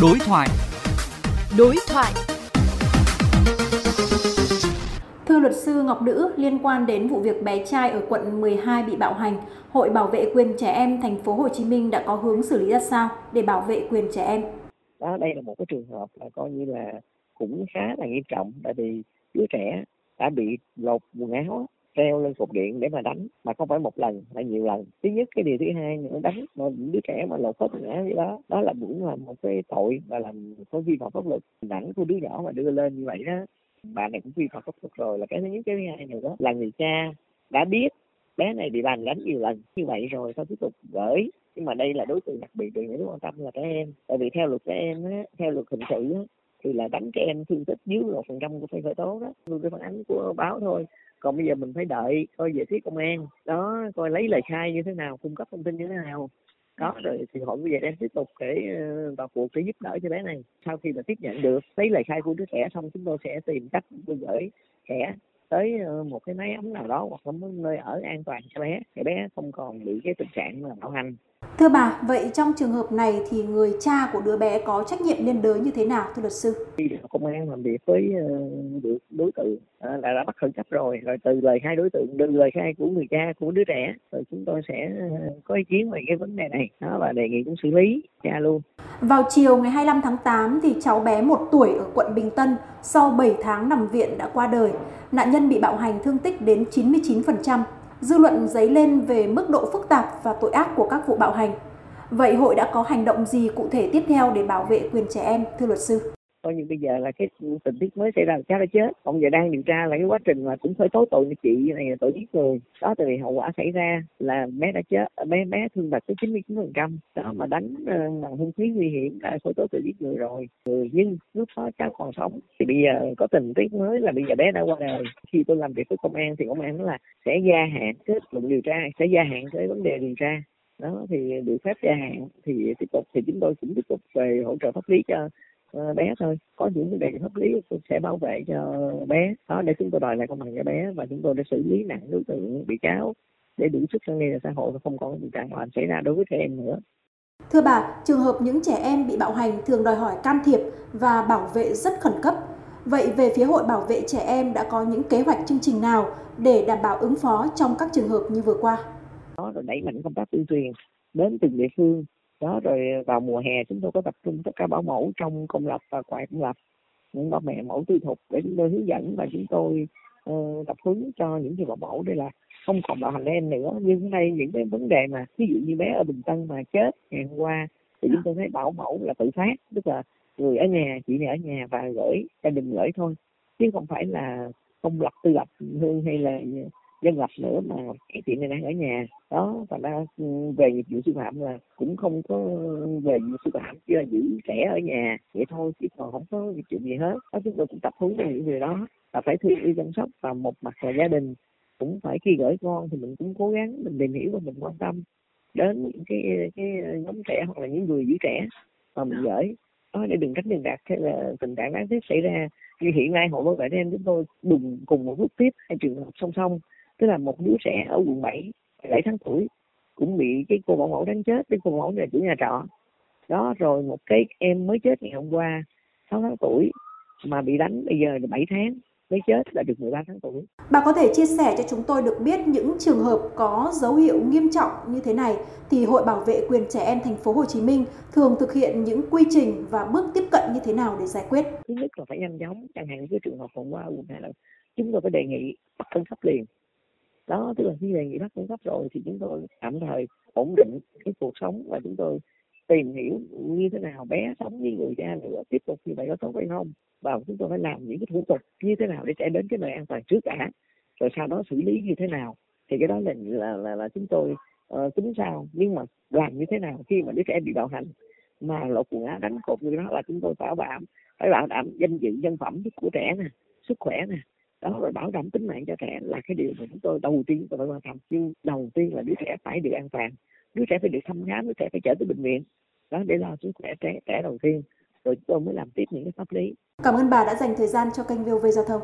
Đối thoại. Đối thoại. Thưa luật sư Ngọc Nữ, liên quan đến vụ việc bé trai ở quận 12 bị bạo hành, Hội Bảo vệ quyền trẻ em thành phố Hồ Chí Minh đã có hướng xử lý ra sao để bảo vệ quyền trẻ em? Đó, đây là một cái trường hợp là coi như là cũng khá là nghiêm trọng tại vì đứa trẻ đã bị lột quần áo treo lên cột điện để mà đánh, mà không phải một lần, mà nhiều lần. Thứ nhất, cái điều thứ hai nữa, đánh mà đứa trẻ mà lột hết ngã như đó đó là cũng là một cái tội và làm có vi phạm pháp luật. Ảnh của đứa nhỏ mà đưa lên như vậy đó bạn này cũng vi phạm pháp luật rồi. Là cái thứ nhất, cái thứ hai nữa đó, là người cha đã biết bé này bị bàn đánh nhiều lần. Như vậy rồi sao tiếp tục gửi. Nhưng mà đây là đối tượng đặc biệt được những quan tâm là trẻ em. Tại vì theo luật trẻ em á, theo luật hình sự á, thì là đánh trẻ em thương tích dưới một phần trăm của phải khởi tố đó. Luôn cái phản ánh của báo thôi còn bây giờ mình phải đợi coi về phía công an. Đó coi lấy lời khai như thế nào cung cấp thông tin như thế nào. Đó rồi thì hội bây giờ đang tiếp tục để vào cuộc để giúp đỡ cho bé này. Sau khi mà tiếp nhận được lấy lời khai của đứa trẻ xong chúng tôi sẽ tìm cách đưa gửi trẻ tới một cái máy ấm nào đó hoặc là một nơi ở an toàn cho bé để bé không còn bị cái tình trạng là bạo hành Thưa bà, vậy trong trường hợp này thì người cha của đứa bé có trách nhiệm liên đới như thế nào thưa luật sư? Khi công an làm việc với được đối tượng là đã bắt khẩn cấp rồi, rồi từ lời khai đối tượng từ lời khai của người cha của đứa trẻ, rồi chúng tôi sẽ có ý kiến về cái vấn đề này đó và đề nghị cũng xử lý cha luôn. Vào chiều ngày 25 tháng 8 thì cháu bé 1 tuổi ở quận Bình Tân sau 7 tháng nằm viện đã qua đời. Nạn nhân bị bạo hành thương tích đến 99%. Dư luận dấy lên về mức độ phức tạp và tội ác của các vụ bạo hành. Vậy hội đã có hành động gì cụ thể tiếp theo để bảo vệ quyền trẻ em, thưa luật sư? Coi như bây giờ là cái tình tiết mới xảy ra là cháu đã chết. Còn giờ đang điều tra là cái quá trình mà cũng phải tố tội chị này là tội giết người. Đó, tại vì hậu quả xảy ra là bé đã chết à, bé bé thương tật tới chín mươi chín phần trăm. Đó, mà đánh ờ, bằng hung khí nguy hiểm đã khởi tố tội giết người rồi. Ừ, nhưng lúc đó cháu còn sống. Thì bây giờ có tình tiết mới là bây giờ bé đã qua đời. Khi tôi làm việc với công an thì công an nói là sẽ gia hạn kết luận điều tra, sẽ gia hạn cái vấn đề điều tra. Đó, thì được phép gia hạn thì tiếp tục, thì chúng tôi cũng tiếp tục về hỗ trợ pháp lý cho bé thôi có những vấn đề pháp lý tôi sẽ bảo vệ cho bé đó để chúng tôi đòi lại công bằng cho bé và chúng tôi đã xử lý nặng đối tượng bị cáo để đủ sức răn đe xã hội và không còn tình trạng bạo hành xảy ra đối với trẻ em nữa Thưa bà, trường hợp những trẻ em bị bạo hành thường đòi hỏi can thiệp và bảo vệ rất khẩn cấp. Vậy về phía Hội Bảo vệ Trẻ Em đã có những kế hoạch chương trình nào để đảm bảo ứng phó trong các trường hợp như vừa qua? Đó rồi đẩy mạnh công tác tuyên truyền đến từng địa phương đó rồi vào mùa hè chúng tôi có tập trung tất cả bảo mẫu trong công lập và ngoài công lập. Những bà mẹ mẫu tư thục để chúng tôi hướng dẫn và chúng tôi uh, tập huấn cho những người bảo mẫu. Đây là không còn bạo hành em nữa. Nhưng nay những cái vấn đề mà ví dụ như bé ở bình tân mà chết ngày hôm qua thì chúng tôi thấy bảo mẫu là tự phát tức là người ở nhà chị này ở nhà và gửi gia đình gửi thôi. Chứ không phải là công lập tư lập hương hay là dân lập nữa mà cái chị này đang ở nhà. Đó và ra ừ, về nghiệp vụ sư phạm là cũng không có về nghiệp vụ sư phạm, chỉ là giữ trẻ ở nhà vậy thôi, chứ còn không có chuyện gì hết. Đó chúng tôi cũng tập huấn cho những người đó, là phải thương yêu chăm sóc và một mặt là gia đình. Cũng phải khi gửi con thì mình cũng cố gắng mình tìm hiểu và mình quan tâm đến những cái cái nhóm trẻ hoặc là những người giữ trẻ mà mình gửi. Đó, để đừng tránh tiền đạt hay là tình trạng đáng tiếc xảy ra. Như hiện nay hội bảo vệ trẻ em chúng tôi đùng cùng một lúc tiếp hai trường hợp song song tức là một đứa trẻ ở quận 7 7 tháng tuổi cũng bị cái cô bảo mẫu đánh chết cái cô bảo mẫu này chủ nhà trọ đó rồi một cái em mới chết ngày hôm qua 6 tháng tuổi mà bị đánh bây giờ là 7 tháng mới chết là được 13 tháng tuổi. Bà có thể chia sẻ cho chúng tôi được biết những trường hợp có dấu hiệu nghiêm trọng như thế này thì Hội Bảo vệ quyền trẻ em thành phố Hồ Chí Minh thường thực hiện những quy trình và bước tiếp cận như thế nào để giải quyết? Thứ nhất là phải nhanh chóng, chẳng hạn cái trường hợp hôm qua là chúng tôi phải đề nghị bắt khẩn cấp liền đó tức là khi đề nghị bắt cung cấp rồi thì chúng tôi tạm thời ổn định cái cuộc sống và chúng tôi tìm hiểu như thế nào bé sống với người cha nữa tiếp tục như vậy có tốt hay không. Và chúng tôi phải làm những cái thủ tục như thế nào để trẻ đến cái nơi an toàn trước đã rồi sau đó xử lý như thế nào. Thì cái đó là là là, là chúng tôi uh, tính sao nhưng mà làm như thế nào khi mà đứa trẻ bị bạo hành mà lột quần áo đánh cột như đó là chúng tôi bảo đảm phải bảo đảm danh dự nhân phẩm của trẻ nè sức khỏe nè đó, rồi bảo đảm tính mạng cho trẻ là cái điều mà chúng tôi đầu tiên tôi phải quan tâm. Nhưng đầu tiên là đứa trẻ phải được an toàn. Đứa trẻ phải được thăm khám, đứa trẻ phải trở tới bệnh viện. Đó, để lo sức khỏe trẻ trẻ đầu tiên. Rồi chúng tôi mới làm tiếp những cái pháp lý. Cảm ơn bà đã dành thời gian cho kênh VOV giao thông.